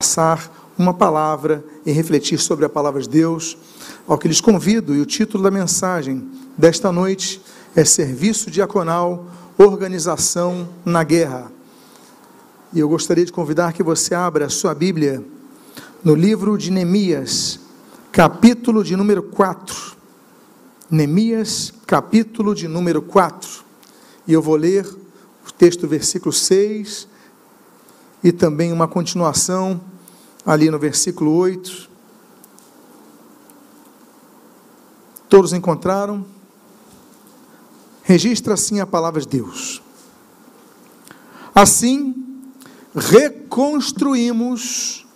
passar uma palavra e refletir sobre a palavra de Deus, ao que lhes convido, e o título da mensagem desta noite é Serviço Diaconal, Organização na Guerra. E eu gostaria de convidar que você abra a sua Bíblia no livro de Neemias, capítulo de número 4. Neemias, capítulo de número 4. E eu vou ler o texto, versículo 6 e também uma continuação ali no versículo 8. Todos encontraram? Registra assim a palavra de Deus. Assim, reconstruímos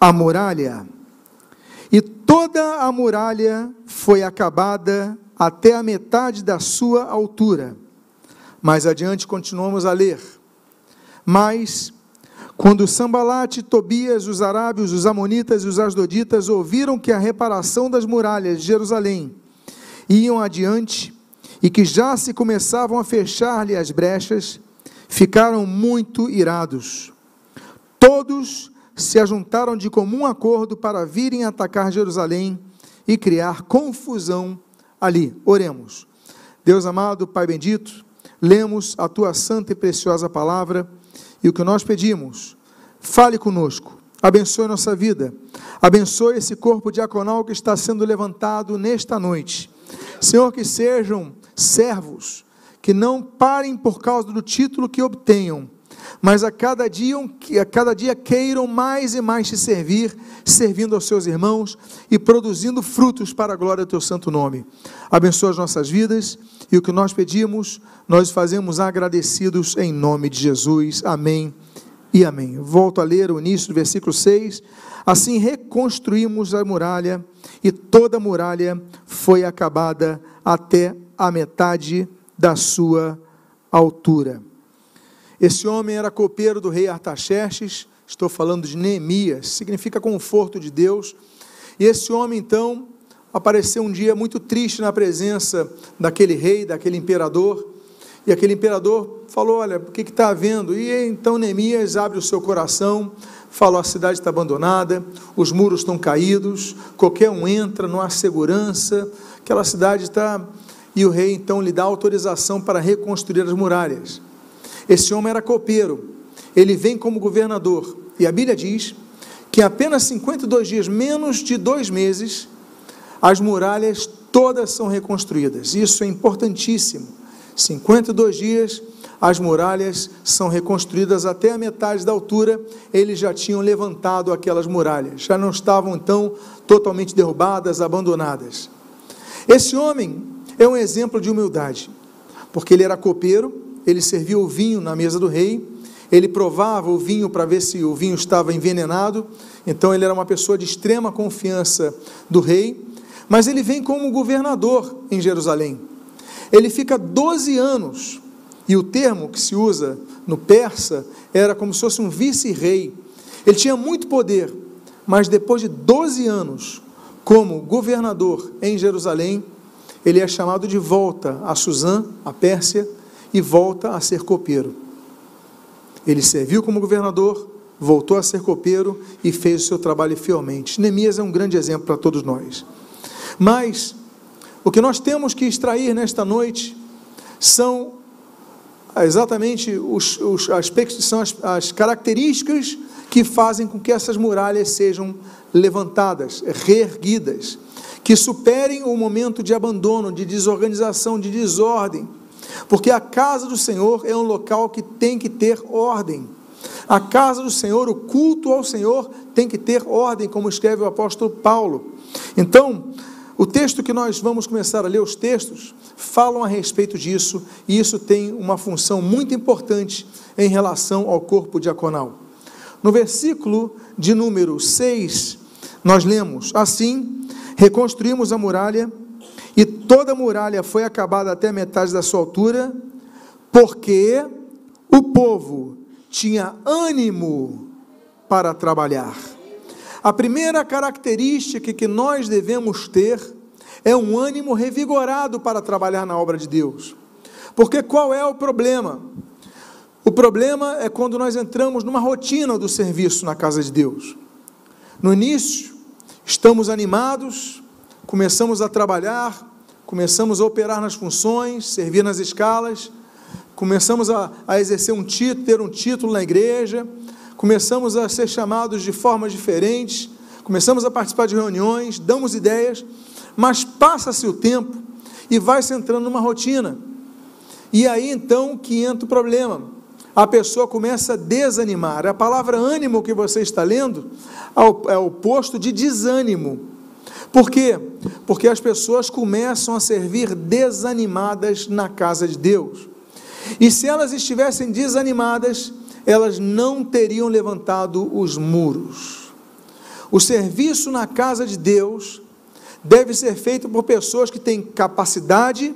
a muralha, e toda a muralha foi acabada até a metade da sua altura. Mais adiante continuamos a ler. Mas quando Sambalate, Tobias, os arábios, os amonitas e os asdoditas ouviram que a reparação das muralhas de Jerusalém iam adiante e que já se começavam a fechar-lhe as brechas, ficaram muito irados. Todos se ajuntaram de comum acordo para virem atacar Jerusalém e criar confusão ali. Oremos. Deus amado, Pai bendito, lemos a tua santa e preciosa palavra e o que nós pedimos, fale conosco, abençoe nossa vida, abençoe esse corpo diaconal que está sendo levantado nesta noite. Senhor, que sejam servos, que não parem por causa do título que obtenham, mas a cada dia, a cada dia queiram mais e mais te servir, servindo aos seus irmãos e produzindo frutos para a glória do teu santo nome. Abençoa as nossas vidas e o que nós pedimos, nós fazemos agradecidos em nome de Jesus. Amém e amém. Volto a ler o início do versículo 6. Assim reconstruímos a muralha e toda a muralha foi acabada até a metade da sua altura. Esse homem era copeiro do rei Artaxerxes, estou falando de Neemias, significa conforto de Deus. E esse homem, então, apareceu um dia muito triste na presença daquele rei, daquele imperador. E aquele imperador falou: Olha, o que está havendo? E então Neemias abre o seu coração, falou: A cidade está abandonada, os muros estão caídos, qualquer um entra, não há segurança, aquela cidade está. E o rei então lhe dá autorização para reconstruir as muralhas. Esse homem era copeiro, ele vem como governador, e a Bíblia diz que em apenas 52 dias, menos de dois meses, as muralhas todas são reconstruídas. Isso é importantíssimo. 52 dias, as muralhas são reconstruídas até a metade da altura, eles já tinham levantado aquelas muralhas, já não estavam então totalmente derrubadas, abandonadas. Esse homem é um exemplo de humildade, porque ele era copeiro, ele servia o vinho na mesa do rei, ele provava o vinho para ver se o vinho estava envenenado, então ele era uma pessoa de extrema confiança do rei, mas ele vem como governador em Jerusalém. Ele fica 12 anos, e o termo que se usa no persa era como se fosse um vice-rei. Ele tinha muito poder, mas depois de 12 anos como governador em Jerusalém, ele é chamado de volta a Suzã, a Pérsia, e volta a ser copeiro. Ele serviu como governador, voltou a ser copeiro e fez o seu trabalho fielmente. Neemias é um grande exemplo para todos nós. Mas o que nós temos que extrair nesta noite são exatamente os, os aspectos, são as, as características que fazem com que essas muralhas sejam levantadas, reerguidas, que superem o momento de abandono, de desorganização, de desordem porque a casa do Senhor é um local que tem que ter ordem. A casa do Senhor, o culto ao Senhor tem que ter ordem, como escreve o apóstolo Paulo. Então, o texto que nós vamos começar a ler, os textos, falam a respeito disso, e isso tem uma função muito importante em relação ao corpo diaconal. No versículo de número 6, nós lemos: Assim, reconstruímos a muralha e toda a muralha foi acabada até metade da sua altura, porque o povo tinha ânimo para trabalhar. A primeira característica que nós devemos ter é um ânimo revigorado para trabalhar na obra de Deus. Porque qual é o problema? O problema é quando nós entramos numa rotina do serviço na casa de Deus. No início, estamos animados, começamos a trabalhar, começamos a operar nas funções, servir nas escalas, começamos a, a exercer um título, ter um título na igreja, começamos a ser chamados de formas diferentes, começamos a participar de reuniões, damos ideias, mas passa-se o tempo e vai se entrando numa rotina. E aí então que entra o problema. A pessoa começa a desanimar. A palavra ânimo que você está lendo é oposto de desânimo. Por quê? Porque as pessoas começam a servir desanimadas na casa de Deus. E se elas estivessem desanimadas, elas não teriam levantado os muros. O serviço na casa de Deus deve ser feito por pessoas que têm capacidade,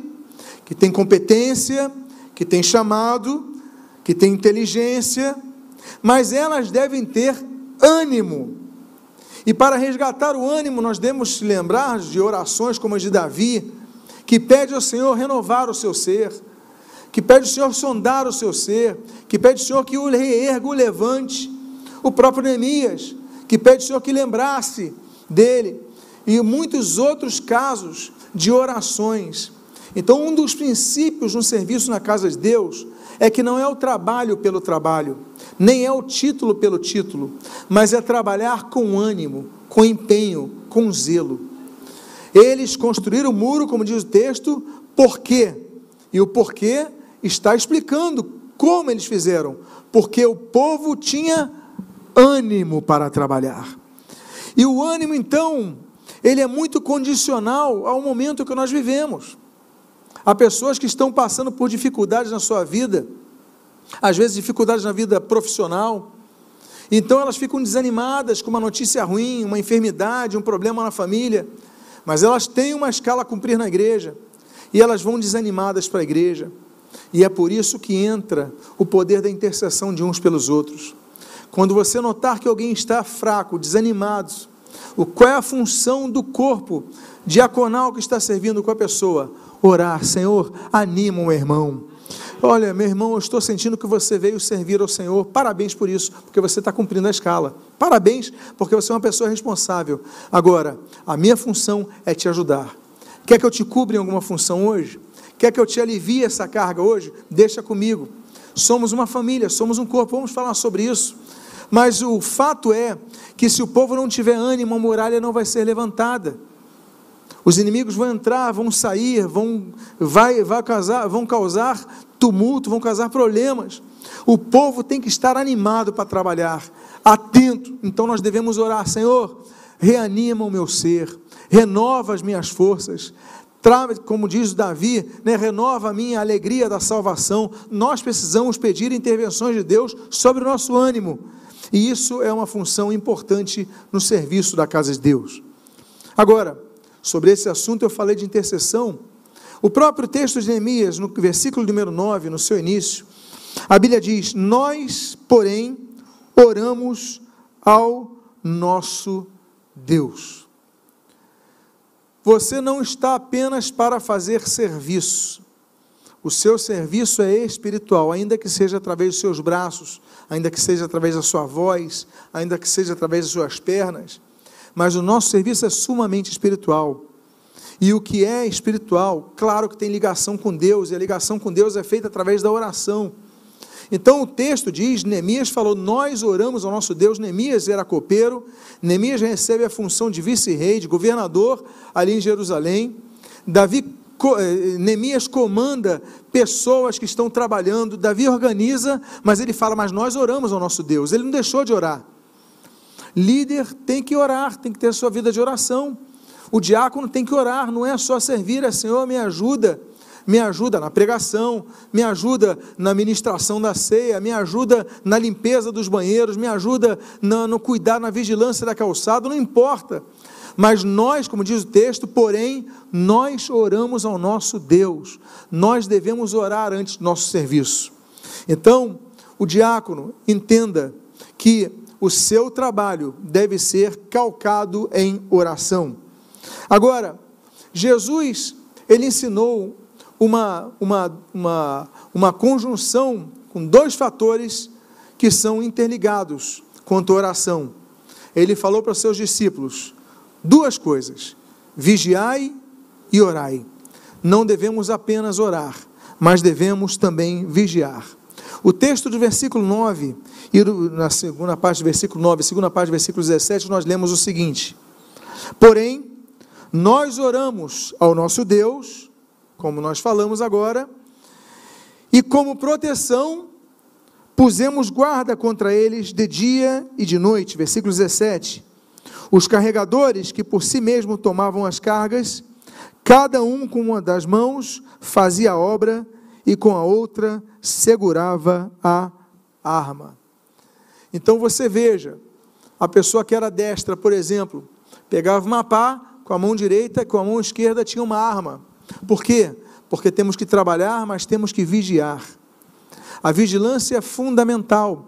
que têm competência, que têm chamado, que têm inteligência, mas elas devem ter ânimo. E para resgatar o ânimo, nós devemos lembrar de orações como as de Davi, que pede ao Senhor renovar o seu ser, que pede ao Senhor sondar o seu ser, que pede ao Senhor que o reerga, o levante. O próprio Neemias, que pede ao Senhor que lembrasse dele e muitos outros casos de orações. Então, um dos princípios no serviço na casa de Deus é que não é o trabalho pelo trabalho, nem é o título pelo título, mas é trabalhar com ânimo, com empenho, com zelo. Eles construíram o muro, como diz o texto, por quê? E o porquê está explicando como eles fizeram, porque o povo tinha ânimo para trabalhar. E o ânimo, então, ele é muito condicional ao momento que nós vivemos. Há pessoas que estão passando por dificuldades na sua vida, às vezes dificuldades na vida profissional. Então elas ficam desanimadas com uma notícia ruim, uma enfermidade, um problema na família, mas elas têm uma escala a cumprir na igreja e elas vão desanimadas para a igreja. E é por isso que entra o poder da intercessão de uns pelos outros. Quando você notar que alguém está fraco, desanimado, o, qual é a função do corpo diaconal que está servindo com a pessoa? Orar, Senhor, anima o irmão. Olha, meu irmão, eu estou sentindo que você veio servir ao Senhor. Parabéns por isso, porque você está cumprindo a escala. Parabéns, porque você é uma pessoa responsável. Agora, a minha função é te ajudar. Quer que eu te cubra em alguma função hoje? Quer que eu te alivie essa carga hoje? Deixa comigo. Somos uma família, somos um corpo, vamos falar sobre isso. Mas o fato é que se o povo não tiver ânimo, a muralha não vai ser levantada. Os inimigos vão entrar, vão sair, vão, vai, vai causar, vão causar tumulto, vão causar problemas. O povo tem que estar animado para trabalhar, atento. Então nós devemos orar, Senhor, reanima o meu ser, renova as minhas forças, como diz Davi, né, renova a minha alegria da salvação. Nós precisamos pedir intervenções de Deus sobre o nosso ânimo. E isso é uma função importante no serviço da casa de Deus. Agora, sobre esse assunto eu falei de intercessão. O próprio texto de Neemias, no versículo número 9, no seu início, a Bíblia diz: Nós, porém, oramos ao nosso Deus. Você não está apenas para fazer serviço, o seu serviço é espiritual, ainda que seja através dos seus braços, ainda que seja através da sua voz, ainda que seja através das suas pernas. Mas o nosso serviço é sumamente espiritual. E o que é espiritual, claro que tem ligação com Deus, e a ligação com Deus é feita através da oração. Então o texto diz: Neemias falou, nós oramos ao nosso Deus. Neemias era copeiro, Neemias recebe a função de vice-rei, de governador ali em Jerusalém. Davi eh, Neemias comanda pessoas que estão trabalhando, Davi organiza, mas ele fala: Mas nós oramos ao nosso Deus. Ele não deixou de orar. Líder tem que orar, tem que ter a sua vida de oração. O diácono tem que orar, não é só servir, é Senhor, me ajuda. Me ajuda na pregação, me ajuda na ministração da ceia, me ajuda na limpeza dos banheiros, me ajuda no, no cuidar, na vigilância da calçada, não importa. Mas nós, como diz o texto, porém, nós oramos ao nosso Deus. Nós devemos orar antes do nosso serviço. Então, o diácono entenda que o seu trabalho deve ser calcado em oração. Agora, Jesus, ele ensinou uma, uma, uma, uma conjunção com dois fatores que são interligados quanto à oração. ele falou para os seus discípulos duas coisas: vigiai e orai. Não devemos apenas orar, mas devemos também vigiar. O texto do versículo 9, e na segunda parte do versículo 9, segunda parte do versículo 17, nós lemos o seguinte: Porém, nós oramos ao nosso Deus, como nós falamos agora, e como proteção pusemos guarda contra eles de dia e de noite. Versículo 17. Os carregadores que por si mesmo tomavam as cargas, cada um com uma das mãos fazia a obra e com a outra segurava a arma. Então você veja, a pessoa que era destra, por exemplo, pegava uma pá com a mão direita, com a mão esquerda tinha uma arma. Por quê? Porque temos que trabalhar, mas temos que vigiar. A vigilância é fundamental,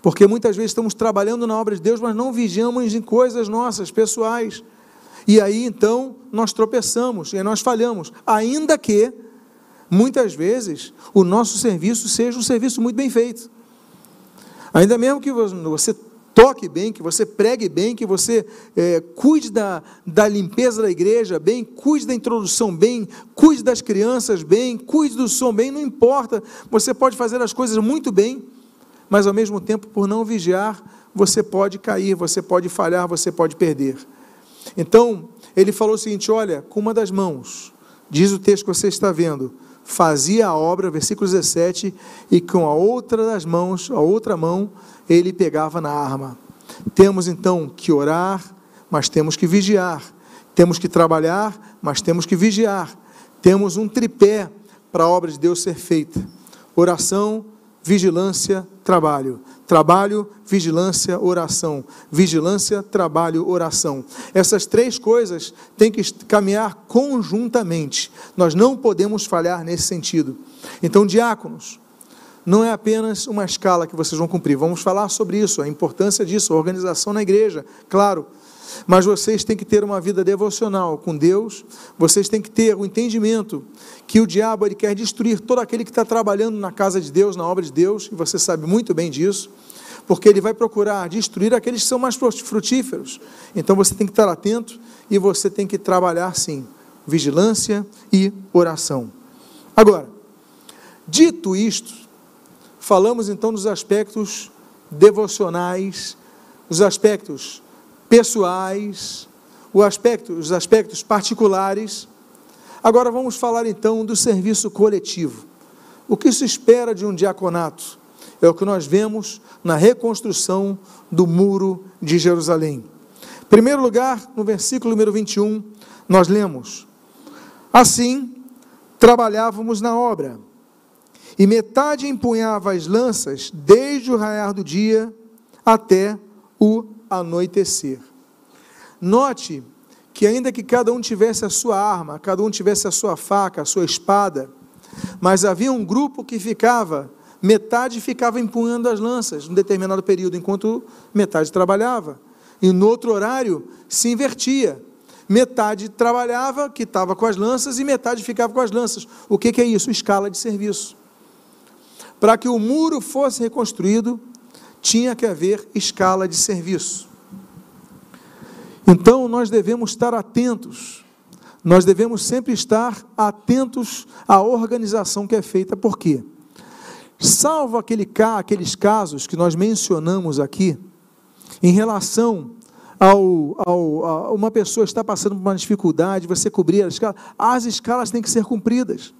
porque muitas vezes estamos trabalhando na obra de Deus, mas não vigiamos em coisas nossas, pessoais. E aí então nós tropeçamos e nós falhamos, ainda que muitas vezes o nosso serviço seja um serviço muito bem feito. Ainda mesmo que você toque bem, que você pregue bem, que você é, cuide da, da limpeza da igreja bem, cuide da introdução bem, cuide das crianças bem, cuide do som bem, não importa, você pode fazer as coisas muito bem, mas ao mesmo tempo, por não vigiar, você pode cair, você pode falhar, você pode perder. Então, ele falou o seguinte: olha, com uma das mãos, diz o texto que você está vendo, fazia a obra, versículo 17, e com a outra das mãos, a outra mão, ele pegava na arma. Temos então que orar, mas temos que vigiar. Temos que trabalhar, mas temos que vigiar. Temos um tripé para a obra de Deus ser feita: oração, vigilância, trabalho. Trabalho, vigilância, oração. Vigilância, trabalho, oração. Essas três coisas têm que caminhar conjuntamente. Nós não podemos falhar nesse sentido. Então, diáconos, não é apenas uma escala que vocês vão cumprir. Vamos falar sobre isso, a importância disso, a organização na igreja, claro. Mas vocês têm que ter uma vida devocional com Deus, vocês têm que ter o entendimento que o diabo ele quer destruir todo aquele que está trabalhando na casa de Deus, na obra de Deus, e você sabe muito bem disso, porque ele vai procurar destruir aqueles que são mais frutíferos. Então você tem que estar atento e você tem que trabalhar sim, vigilância e oração. Agora, dito isto, Falamos então dos aspectos devocionais, os aspectos pessoais, aspecto, os aspectos particulares. Agora vamos falar então do serviço coletivo. O que se espera de um diaconato? É o que nós vemos na reconstrução do muro de Jerusalém. Em primeiro lugar, no versículo número 21, nós lemos: Assim trabalhávamos na obra e metade empunhava as lanças desde o raiar do dia até o anoitecer. Note que, ainda que cada um tivesse a sua arma, cada um tivesse a sua faca, a sua espada, mas havia um grupo que ficava, metade ficava empunhando as lanças num determinado período, enquanto metade trabalhava. E no outro horário se invertia. Metade trabalhava, que estava com as lanças, e metade ficava com as lanças. O que, que é isso? Escala de serviço. Para que o muro fosse reconstruído, tinha que haver escala de serviço. Então nós devemos estar atentos, nós devemos sempre estar atentos à organização que é feita, por quê? Salvo aquele, aqueles casos que nós mencionamos aqui, em relação ao, ao, a uma pessoa está passando por uma dificuldade, você cobrir a escala, as escalas têm que ser cumpridas.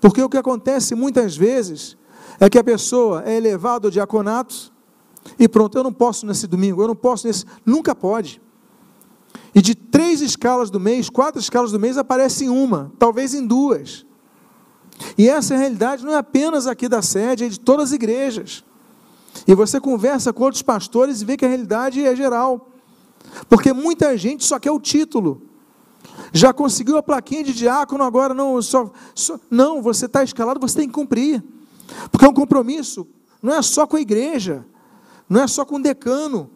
Porque o que acontece muitas vezes é que a pessoa é elevada ao diaconato e pronto, eu não posso nesse domingo, eu não posso nesse. Nunca pode. E de três escalas do mês, quatro escalas do mês, aparece em uma, talvez em duas. E essa realidade não é apenas aqui da sede, é de todas as igrejas. E você conversa com outros pastores e vê que a realidade é geral. Porque muita gente só quer o título. Já conseguiu a plaquinha de diácono, agora não, só, só não, você está escalado, você tem que cumprir. Porque é um compromisso, não é só com a igreja, não é só com o decano,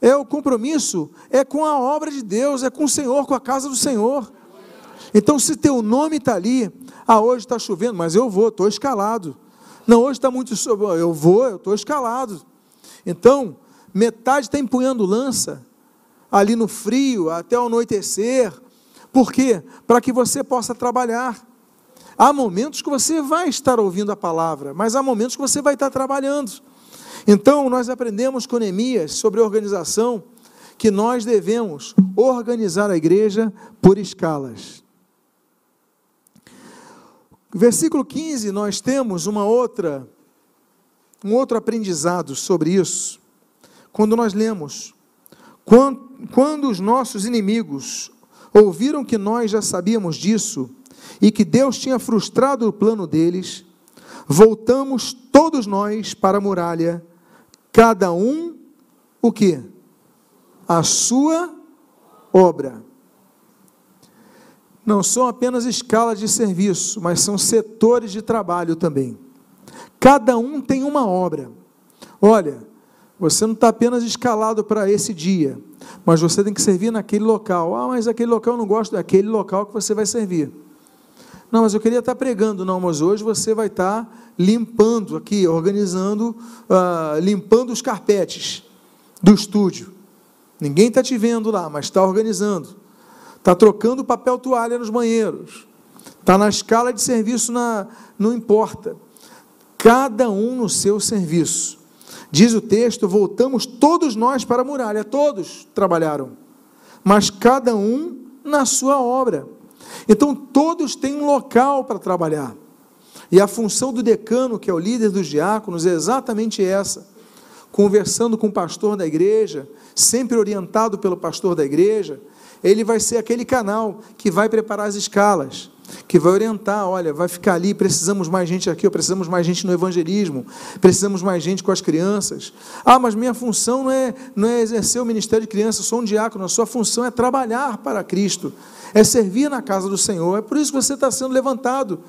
é o compromisso, é com a obra de Deus, é com o Senhor, com a casa do Senhor. Então, se teu nome está ali, ah, hoje está chovendo, mas eu vou, estou escalado. Não, hoje está muito eu vou, eu estou escalado. Então, metade está empunhando lança, ali no frio até o anoitecer. Por quê? Para que você possa trabalhar. Há momentos que você vai estar ouvindo a palavra, mas há momentos que você vai estar trabalhando. Então, nós aprendemos com Neemias sobre organização que nós devemos organizar a igreja por escalas. Versículo 15, nós temos uma outra um outro aprendizado sobre isso. Quando nós lemos, quando, quando os nossos inimigos ouviram que nós já sabíamos disso e que Deus tinha frustrado o plano deles, voltamos todos nós para a muralha, cada um o que? A sua obra. Não são apenas escalas de serviço, mas são setores de trabalho também. Cada um tem uma obra. Olha, você não está apenas escalado para esse dia, mas você tem que servir naquele local. Ah, mas aquele local eu não gosto, daquele local que você vai servir. Não, mas eu queria estar pregando. Não, mas hoje você vai estar limpando aqui, organizando, uh, limpando os carpetes do estúdio. Ninguém está te vendo lá, mas está organizando. Está trocando papel toalha nos banheiros. Está na escala de serviço, na, não importa cada um no seu serviço. Diz o texto: voltamos todos nós para a muralha, todos trabalharam, mas cada um na sua obra. Então todos têm um local para trabalhar. E a função do decano, que é o líder dos diáconos, é exatamente essa. Conversando com o pastor da igreja, sempre orientado pelo pastor da igreja, ele vai ser aquele canal que vai preparar as escalas que vai orientar, olha, vai ficar ali, precisamos mais gente aqui, precisamos mais gente no evangelismo, precisamos mais gente com as crianças. Ah, mas minha função não é, não é exercer o ministério de criança, eu sou um diácono, a sua função é trabalhar para Cristo, é servir na casa do Senhor, é por isso que você está sendo levantado.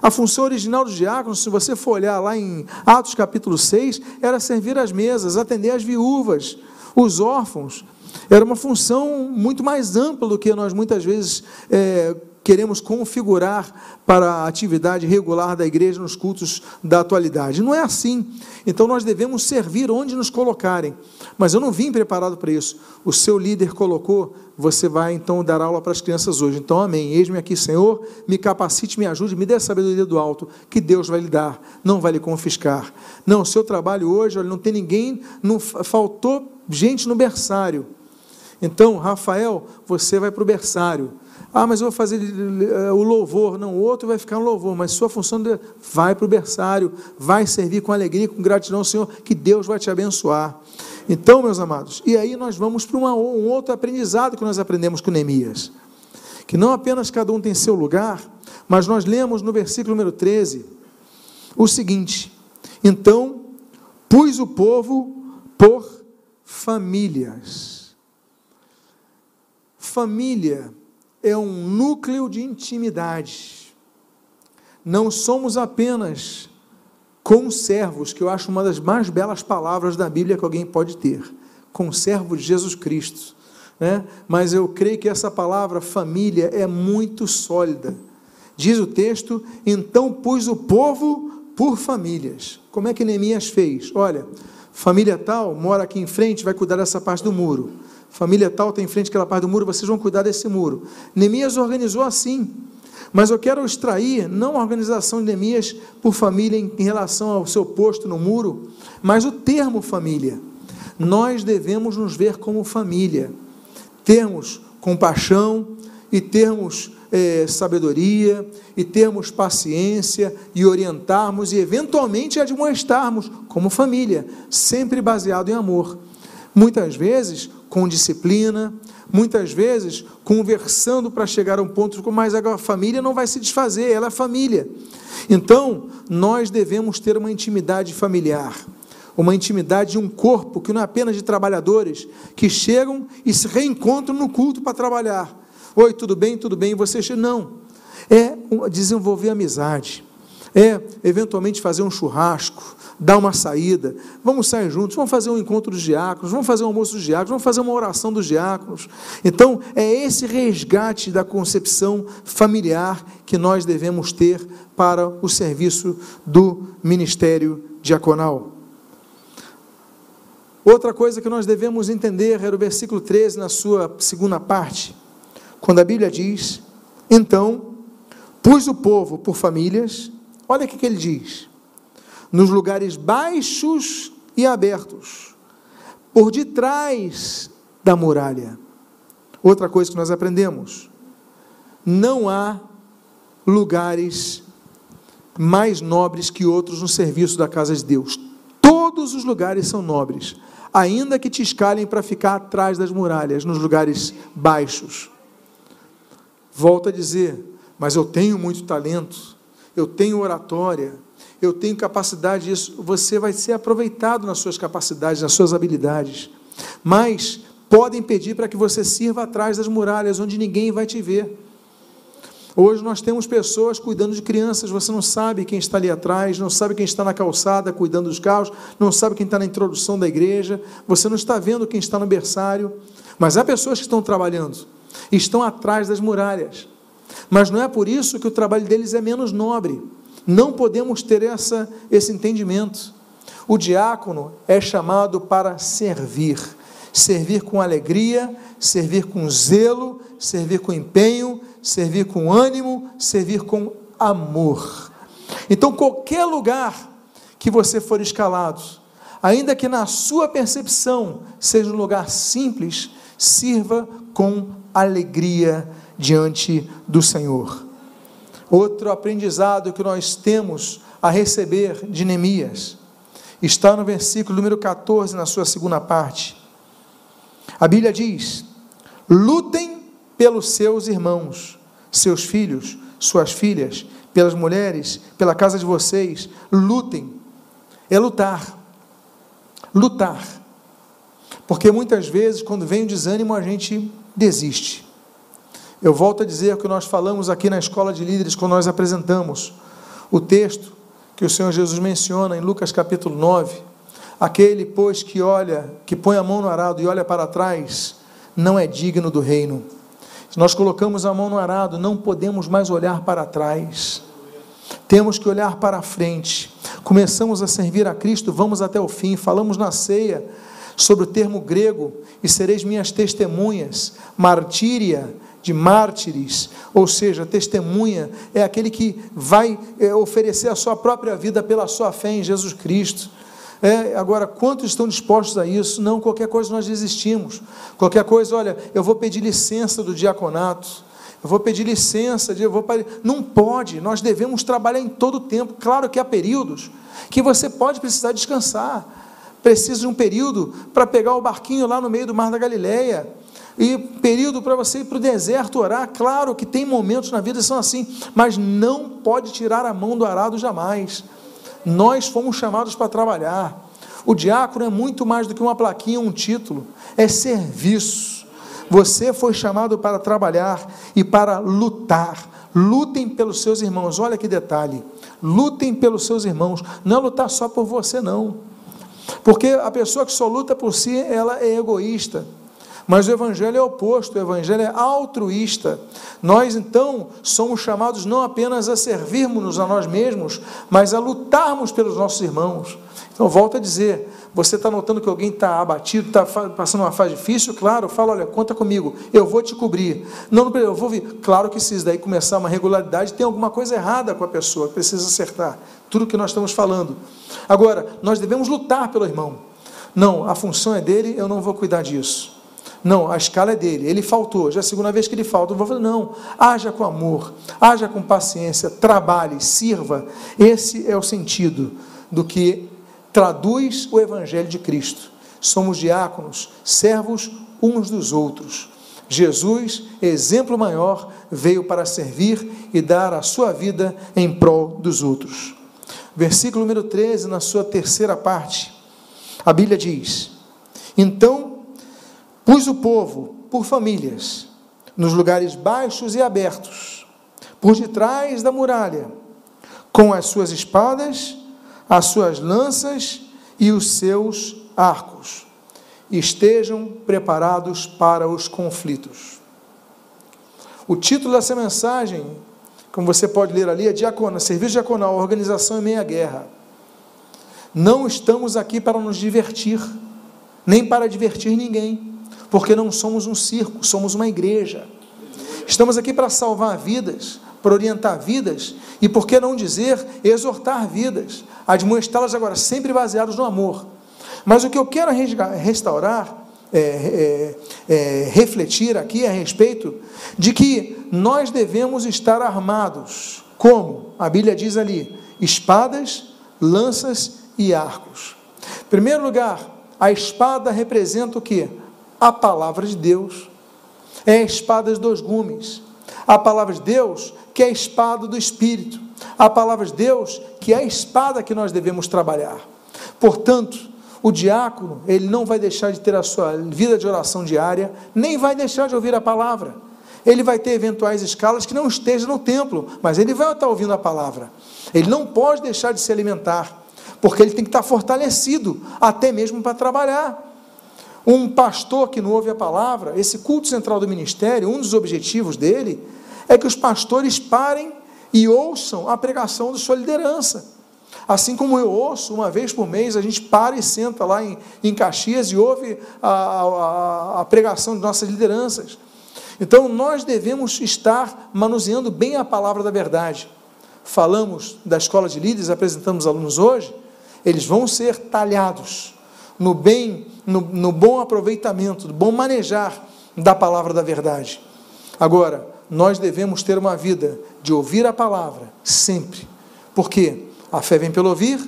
A função original dos diáconos, se você for olhar lá em Atos capítulo 6, era servir as mesas, atender as viúvas, os órfãos. Era uma função muito mais ampla do que nós muitas vezes é, queremos configurar para a atividade regular da igreja nos cultos da atualidade. Não é assim. Então nós devemos servir onde nos colocarem. Mas eu não vim preparado para isso. O seu líder colocou, você vai então dar aula para as crianças hoje. Então, amém. Eis-me aqui, Senhor, me capacite, me ajude, me dê a sabedoria do alto, que Deus vai lhe dar, não vai lhe confiscar. Não, o seu trabalho hoje, olha, não tem ninguém, não faltou gente no berçário. Então, Rafael, você vai para o berçário. Ah, mas eu vou fazer eh, o louvor. Não, o outro vai ficar no louvor, mas sua função vai para o berçário, vai servir com alegria, com gratidão ao Senhor, que Deus vai te abençoar. Então, meus amados, e aí nós vamos para uma, um outro aprendizado que nós aprendemos com Neemias. Que não apenas cada um tem seu lugar, mas nós lemos no versículo número 13 o seguinte: Então pus o povo por famílias. Família é um núcleo de intimidade. Não somos apenas conservos, que eu acho uma das mais belas palavras da Bíblia que alguém pode ter. Conservo de Jesus Cristo. Né? Mas eu creio que essa palavra família é muito sólida. Diz o texto: então pus o povo por famílias. Como é que Neemias fez? Olha, família tal mora aqui em frente, vai cuidar dessa parte do muro família tal tem em frente aquela parte do muro, vocês vão cuidar desse muro. Neemias organizou assim. Mas eu quero extrair não a organização de Neemias por família em, em relação ao seu posto no muro, mas o termo família. Nós devemos nos ver como família, termos compaixão e termos é, sabedoria e termos paciência e orientarmos e eventualmente admoestarmos como família, sempre baseado em amor. Muitas vezes com disciplina, muitas vezes conversando para chegar a um ponto, mas a família não vai se desfazer, ela é família. Então, nós devemos ter uma intimidade familiar, uma intimidade de um corpo que não é apenas de trabalhadores que chegam e se reencontram no culto para trabalhar. Oi, tudo bem, tudo bem, você chega. Não. É desenvolver amizade, é eventualmente fazer um churrasco, dar uma saída, vamos sair juntos, vamos fazer um encontro dos diáconos, vamos fazer um almoço dos diáconos, vamos fazer uma oração dos diáconos. Então, é esse resgate da concepção familiar que nós devemos ter para o serviço do ministério diaconal. Outra coisa que nós devemos entender era o versículo 13, na sua segunda parte, quando a Bíblia diz: Então, pus o povo por famílias, olha o que, ele diz: nos lugares baixos e abertos, por detrás da muralha. Outra coisa que nós aprendemos: não há lugares mais nobres que outros no serviço da casa de Deus. Todos os lugares são nobres, ainda que te escalem para ficar atrás das muralhas, nos lugares baixos. Volto a dizer, mas eu tenho muito talento, eu tenho oratória, eu tenho capacidade disso. Você vai ser aproveitado nas suas capacidades, nas suas habilidades. Mas podem pedir para que você sirva atrás das muralhas, onde ninguém vai te ver. Hoje nós temos pessoas cuidando de crianças, você não sabe quem está ali atrás, não sabe quem está na calçada cuidando dos carros, não sabe quem está na introdução da igreja, você não está vendo quem está no berçário, mas há pessoas que estão trabalhando, estão atrás das muralhas. Mas não é por isso que o trabalho deles é menos nobre. Não podemos ter essa, esse entendimento. O diácono é chamado para servir, servir com alegria, servir com zelo, servir com empenho, servir com ânimo, servir com amor. Então, qualquer lugar que você for escalado, ainda que na sua percepção seja um lugar simples, sirva com alegria diante do Senhor. Outro aprendizado que nós temos a receber de Neemias está no versículo número 14, na sua segunda parte. A Bíblia diz: lutem pelos seus irmãos, seus filhos, suas filhas, pelas mulheres, pela casa de vocês. Lutem. É lutar. Lutar. Porque muitas vezes, quando vem o desânimo, a gente desiste. Eu volto a dizer o que nós falamos aqui na escola de líderes, quando nós apresentamos o texto que o Senhor Jesus menciona em Lucas capítulo 9. Aquele, pois, que olha, que põe a mão no arado e olha para trás, não é digno do reino. Se nós colocamos a mão no arado, não podemos mais olhar para trás. Temos que olhar para frente. Começamos a servir a Cristo, vamos até o fim. Falamos na ceia sobre o termo grego, e sereis minhas testemunhas. Martíria, de mártires, ou seja, testemunha, é aquele que vai é, oferecer a sua própria vida pela sua fé em Jesus Cristo. É, agora, quantos estão dispostos a isso? Não, qualquer coisa nós desistimos. Qualquer coisa, olha, eu vou pedir licença do diaconato, eu vou pedir licença, eu vou não pode, nós devemos trabalhar em todo o tempo. Claro que há períodos que você pode precisar descansar, precisa de um período para pegar o barquinho lá no meio do Mar da Galileia, e período para você ir para o deserto orar. Claro que tem momentos na vida que são assim, mas não pode tirar a mão do arado jamais. Nós fomos chamados para trabalhar. O diácono é muito mais do que uma plaquinha, um título, é serviço. Você foi chamado para trabalhar e para lutar. Lutem pelos seus irmãos. Olha que detalhe. Lutem pelos seus irmãos. Não é lutar só por você, não. Porque a pessoa que só luta por si, ela é egoísta. Mas o Evangelho é oposto, o Evangelho é altruísta. Nós, então, somos chamados não apenas a servirmos a nós mesmos, mas a lutarmos pelos nossos irmãos. Então, volto a dizer: você está notando que alguém está abatido, está passando uma fase difícil? Claro, fala: olha, conta comigo, eu vou te cobrir. Não, eu vou vir. Claro que se daí começar uma regularidade, tem alguma coisa errada com a pessoa, precisa acertar. Tudo que nós estamos falando. Agora, nós devemos lutar pelo irmão. Não, a função é dele, eu não vou cuidar disso. Não, a escala é dele. Ele faltou. Já é a segunda vez que ele falta. Eu vou falar, não. Haja com amor, haja com paciência, trabalhe, sirva. Esse é o sentido do que traduz o Evangelho de Cristo. Somos diáconos, servos uns dos outros. Jesus, exemplo maior, veio para servir e dar a sua vida em prol dos outros. Versículo número 13, na sua terceira parte, a Bíblia diz: Então Pus o povo por famílias, nos lugares baixos e abertos, por detrás da muralha, com as suas espadas, as suas lanças e os seus arcos. Estejam preparados para os conflitos. O título dessa mensagem, como você pode ler ali, é Diacona, Serviço Diaconal, Organização em Meia Guerra. Não estamos aqui para nos divertir nem para divertir ninguém, porque não somos um circo, somos uma igreja. Estamos aqui para salvar vidas, para orientar vidas e, por que não dizer, exortar vidas, admoestá-las agora sempre baseados no amor. Mas o que eu quero restaurar, é, é, é, refletir aqui a respeito de que nós devemos estar armados. Como? A Bíblia diz ali: espadas, lanças e arcos. Em primeiro lugar, a espada representa o que? A palavra de Deus. É a espada de dois gumes. A palavra de Deus, que é a espada do Espírito. A palavra de Deus, que é a espada que nós devemos trabalhar. Portanto, o diácono, ele não vai deixar de ter a sua vida de oração diária, nem vai deixar de ouvir a palavra. Ele vai ter eventuais escalas que não esteja no templo, mas ele vai estar ouvindo a palavra. Ele não pode deixar de se alimentar, porque ele tem que estar fortalecido, até mesmo para trabalhar. Um pastor que não ouve a palavra, esse culto central do ministério, um dos objetivos dele é que os pastores parem e ouçam a pregação de sua liderança. Assim como eu ouço, uma vez por mês, a gente para e senta lá em, em Caxias e ouve a, a, a pregação de nossas lideranças. Então, nós devemos estar manuseando bem a palavra da verdade. Falamos da escola de líderes, apresentamos alunos hoje, eles vão ser talhados no bem, no, no bom aproveitamento, no bom manejar da palavra da verdade. Agora, nós devemos ter uma vida de ouvir a palavra sempre. Por quê? A fé vem pelo ouvir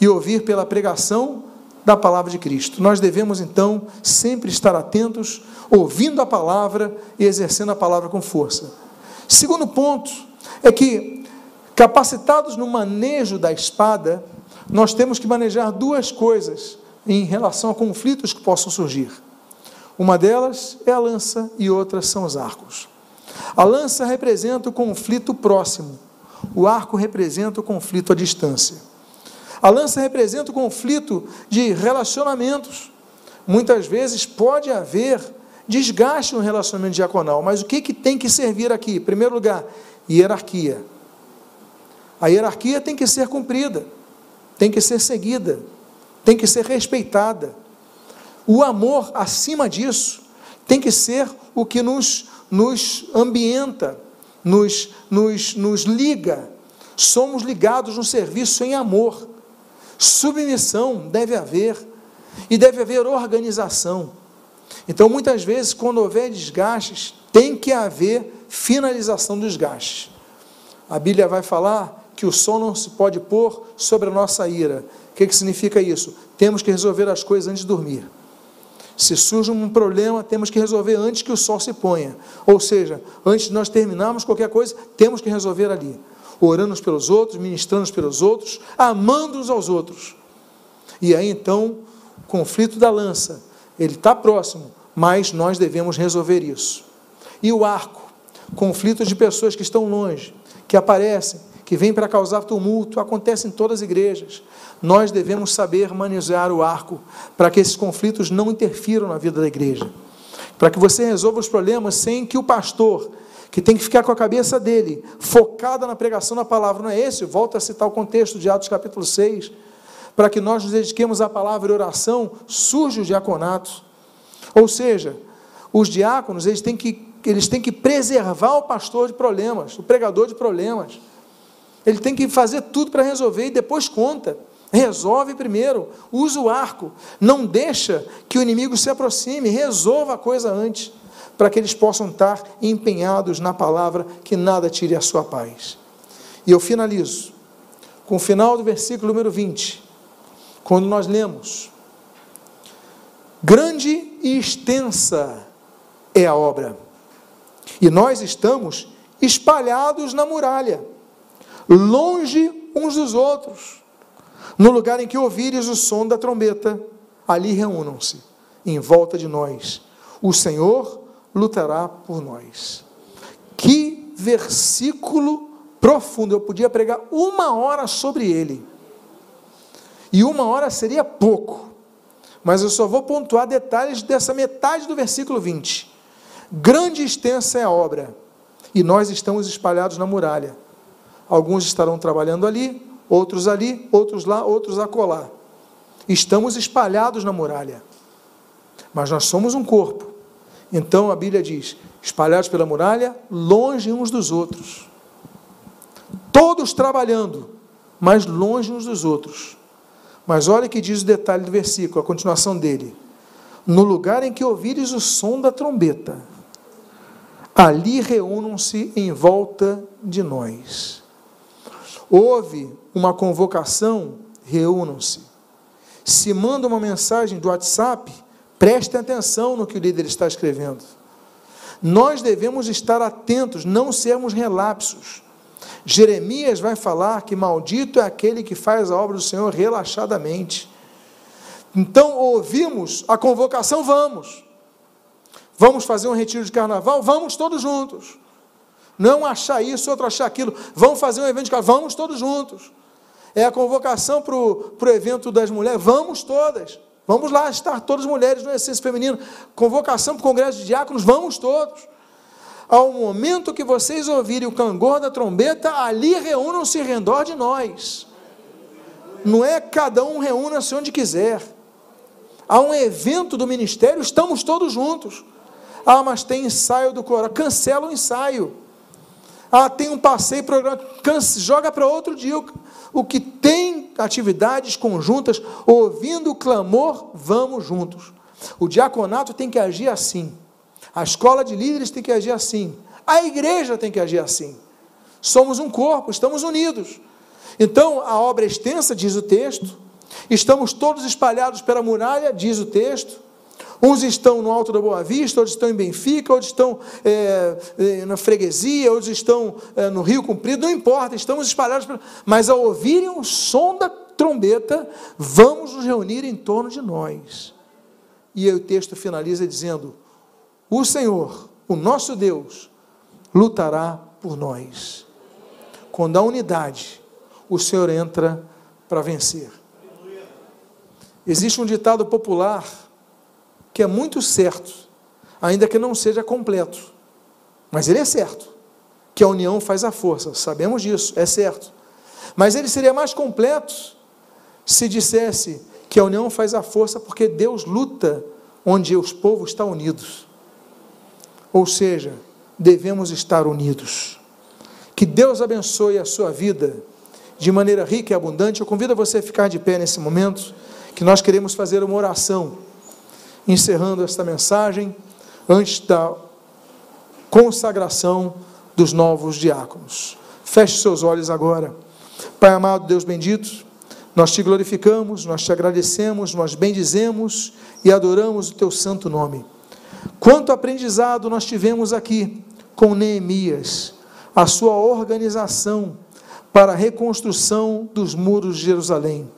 e ouvir pela pregação da palavra de Cristo. Nós devemos então sempre estar atentos, ouvindo a palavra e exercendo a palavra com força. Segundo ponto é que, capacitados no manejo da espada, nós temos que manejar duas coisas em relação a conflitos que possam surgir. Uma delas é a lança e outras são os arcos. A lança representa o conflito próximo, o arco representa o conflito à distância. A lança representa o conflito de relacionamentos. Muitas vezes pode haver desgaste no relacionamento diaconal, mas o que, que tem que servir aqui? Em primeiro lugar, hierarquia. A hierarquia tem que ser cumprida, tem que ser seguida, tem que ser respeitada. O amor, acima disso, tem que ser o que nos, nos ambienta, nos, nos, nos liga. Somos ligados no serviço em amor. Submissão deve haver, e deve haver organização. Então, muitas vezes, quando houver desgastes, tem que haver finalização dos gastos. A Bíblia vai falar que o sol não se pode pôr sobre a nossa ira. Que, que significa isso? Temos que resolver as coisas antes de dormir. Se surge um problema, temos que resolver antes que o sol se ponha. Ou seja, antes de nós terminarmos qualquer coisa, temos que resolver ali. Orando pelos outros, ministrando pelos outros, amando uns aos outros. E aí então, o conflito da lança, ele está próximo, mas nós devemos resolver isso. E o arco, conflitos de pessoas que estão longe, que aparecem, que vêm para causar tumulto, acontece em todas as igrejas. Nós devemos saber manejar o arco para que esses conflitos não interfiram na vida da igreja. Para que você resolva os problemas sem que o pastor, que tem que ficar com a cabeça dele focada na pregação da palavra, não é esse? Volto a citar o contexto de Atos capítulo 6. Para que nós nos dediquemos à palavra e oração, surge o diaconato. Ou seja, os diáconos eles têm que, eles têm que preservar o pastor de problemas, o pregador de problemas. Ele tem que fazer tudo para resolver e depois conta. Resolve primeiro, usa o arco, não deixa que o inimigo se aproxime, resolva a coisa antes, para que eles possam estar empenhados na palavra, que nada tire a sua paz. E eu finalizo com o final do versículo número 20, quando nós lemos: Grande e extensa é a obra, e nós estamos espalhados na muralha longe uns dos outros. No lugar em que ouvires o som da trombeta, ali reúnam-se em volta de nós. O Senhor lutará por nós. Que versículo profundo! Eu podia pregar uma hora sobre ele. E uma hora seria pouco. Mas eu só vou pontuar detalhes dessa metade do versículo 20. Grande e extensa é a obra, e nós estamos espalhados na muralha Alguns estarão trabalhando ali, outros ali, outros lá, outros acolá. Estamos espalhados na muralha. mas nós somos um corpo. Então a Bíblia diz: espalhados pela muralha, longe uns dos outros. Todos trabalhando, mas longe uns dos outros. Mas olha que diz o detalhe do versículo, a continuação dele. No lugar em que ouvires o som da trombeta, ali reúnam-se em volta de nós. Houve uma convocação, reúnam-se. Se manda uma mensagem do WhatsApp, prestem atenção no que o líder está escrevendo. Nós devemos estar atentos, não sermos relapsos. Jeremias vai falar que maldito é aquele que faz a obra do Senhor relaxadamente. Então, ouvimos a convocação, vamos. Vamos fazer um retiro de carnaval? Vamos todos juntos. Não achar isso, outro achar aquilo. Vamos fazer um evento de carnaval? Vamos todos juntos. É a convocação para o evento das mulheres? Vamos todas. Vamos lá estar todas mulheres no Essência Feminino. Convocação para o Congresso de Diáconos? Vamos todos ao momento que vocês ouvirem o cangor da trombeta, ali reúnam-se em redor de nós. Não é cada um reúna-se onde quiser. Há um evento do ministério, estamos todos juntos. Ah, mas tem ensaio do coral. Cancela o ensaio. Ah, tem um passeio, programa. Cance, joga para outro dia. O que tem atividades conjuntas, ouvindo o clamor, vamos juntos. O diaconato tem que agir assim. A escola de líderes tem que agir assim. A igreja tem que agir assim. Somos um corpo, estamos unidos. Então, a obra extensa, diz o texto. Estamos todos espalhados pela muralha, diz o texto. Uns estão no Alto da Boa Vista, outros estão em Benfica, outros estão é, é, na freguesia, outros estão é, no Rio Comprido, não importa, estamos espalhados. Mas ao ouvirem o som da trombeta, vamos nos reunir em torno de nós. E aí o texto finaliza dizendo: o Senhor, o nosso Deus, lutará por nós. Quando há unidade, o Senhor entra para vencer. Existe um ditado popular que é muito certo, ainda que não seja completo, mas ele é certo, que a união faz a força, sabemos disso, é certo. Mas ele seria mais completo se dissesse que a união faz a força porque Deus luta onde os povos estão unidos. Ou seja, devemos estar unidos. Que Deus abençoe a sua vida de maneira rica e abundante. Eu convido você a ficar de pé nesse momento, que nós queremos fazer uma oração, encerrando esta mensagem, antes da consagração dos novos diáconos. Feche seus olhos agora. Pai amado, Deus bendito, nós te glorificamos, nós te agradecemos, nós bendizemos e adoramos o teu santo nome. Quanto aprendizado nós tivemos aqui com Neemias, a sua organização para a reconstrução dos muros de Jerusalém.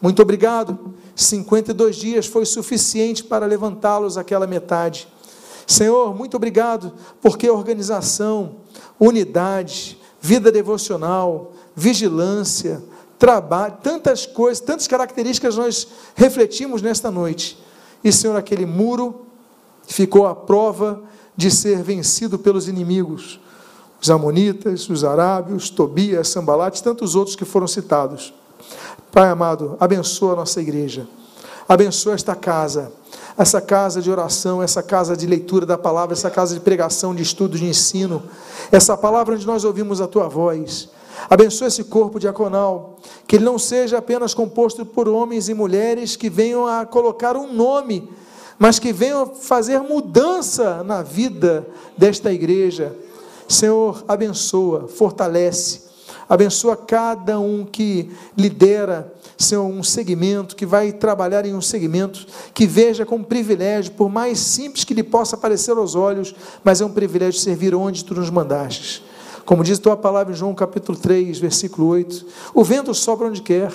Muito obrigado. 52 dias foi suficiente para levantá-los aquela metade. Senhor, muito obrigado, porque organização, unidade, vida devocional, vigilância, trabalho, tantas coisas, tantas características nós refletimos nesta noite. E, Senhor, aquele muro ficou à prova de ser vencido pelos inimigos, os amonitas, os arábios, Tobias, Sambalate e tantos outros que foram citados. Pai amado, abençoa a nossa igreja, abençoa esta casa, essa casa de oração, essa casa de leitura da palavra, essa casa de pregação, de estudo, de ensino, essa palavra onde nós ouvimos a tua voz. Abençoa esse corpo diaconal, que ele não seja apenas composto por homens e mulheres que venham a colocar um nome mas que venham fazer mudança na vida desta igreja. Senhor, abençoa, fortalece, abençoa cada um que lidera, Senhor, um segmento, que vai trabalhar em um segmento, que veja como privilégio, por mais simples que lhe possa parecer aos olhos, mas é um privilégio servir onde tu nos mandastes. Como diz a tua palavra em João capítulo 3, versículo 8: o vento sopra onde quer,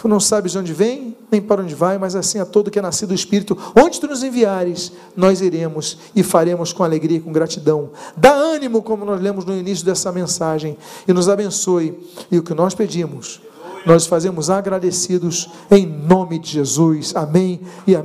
Tu não sabes de onde vem, nem para onde vai, mas assim a todo que é nascido do Espírito, onde tu nos enviares, nós iremos e faremos com alegria e com gratidão. Dá ânimo, como nós lemos no início dessa mensagem, e nos abençoe. E o que nós pedimos, nós fazemos agradecidos em nome de Jesus. Amém e amém.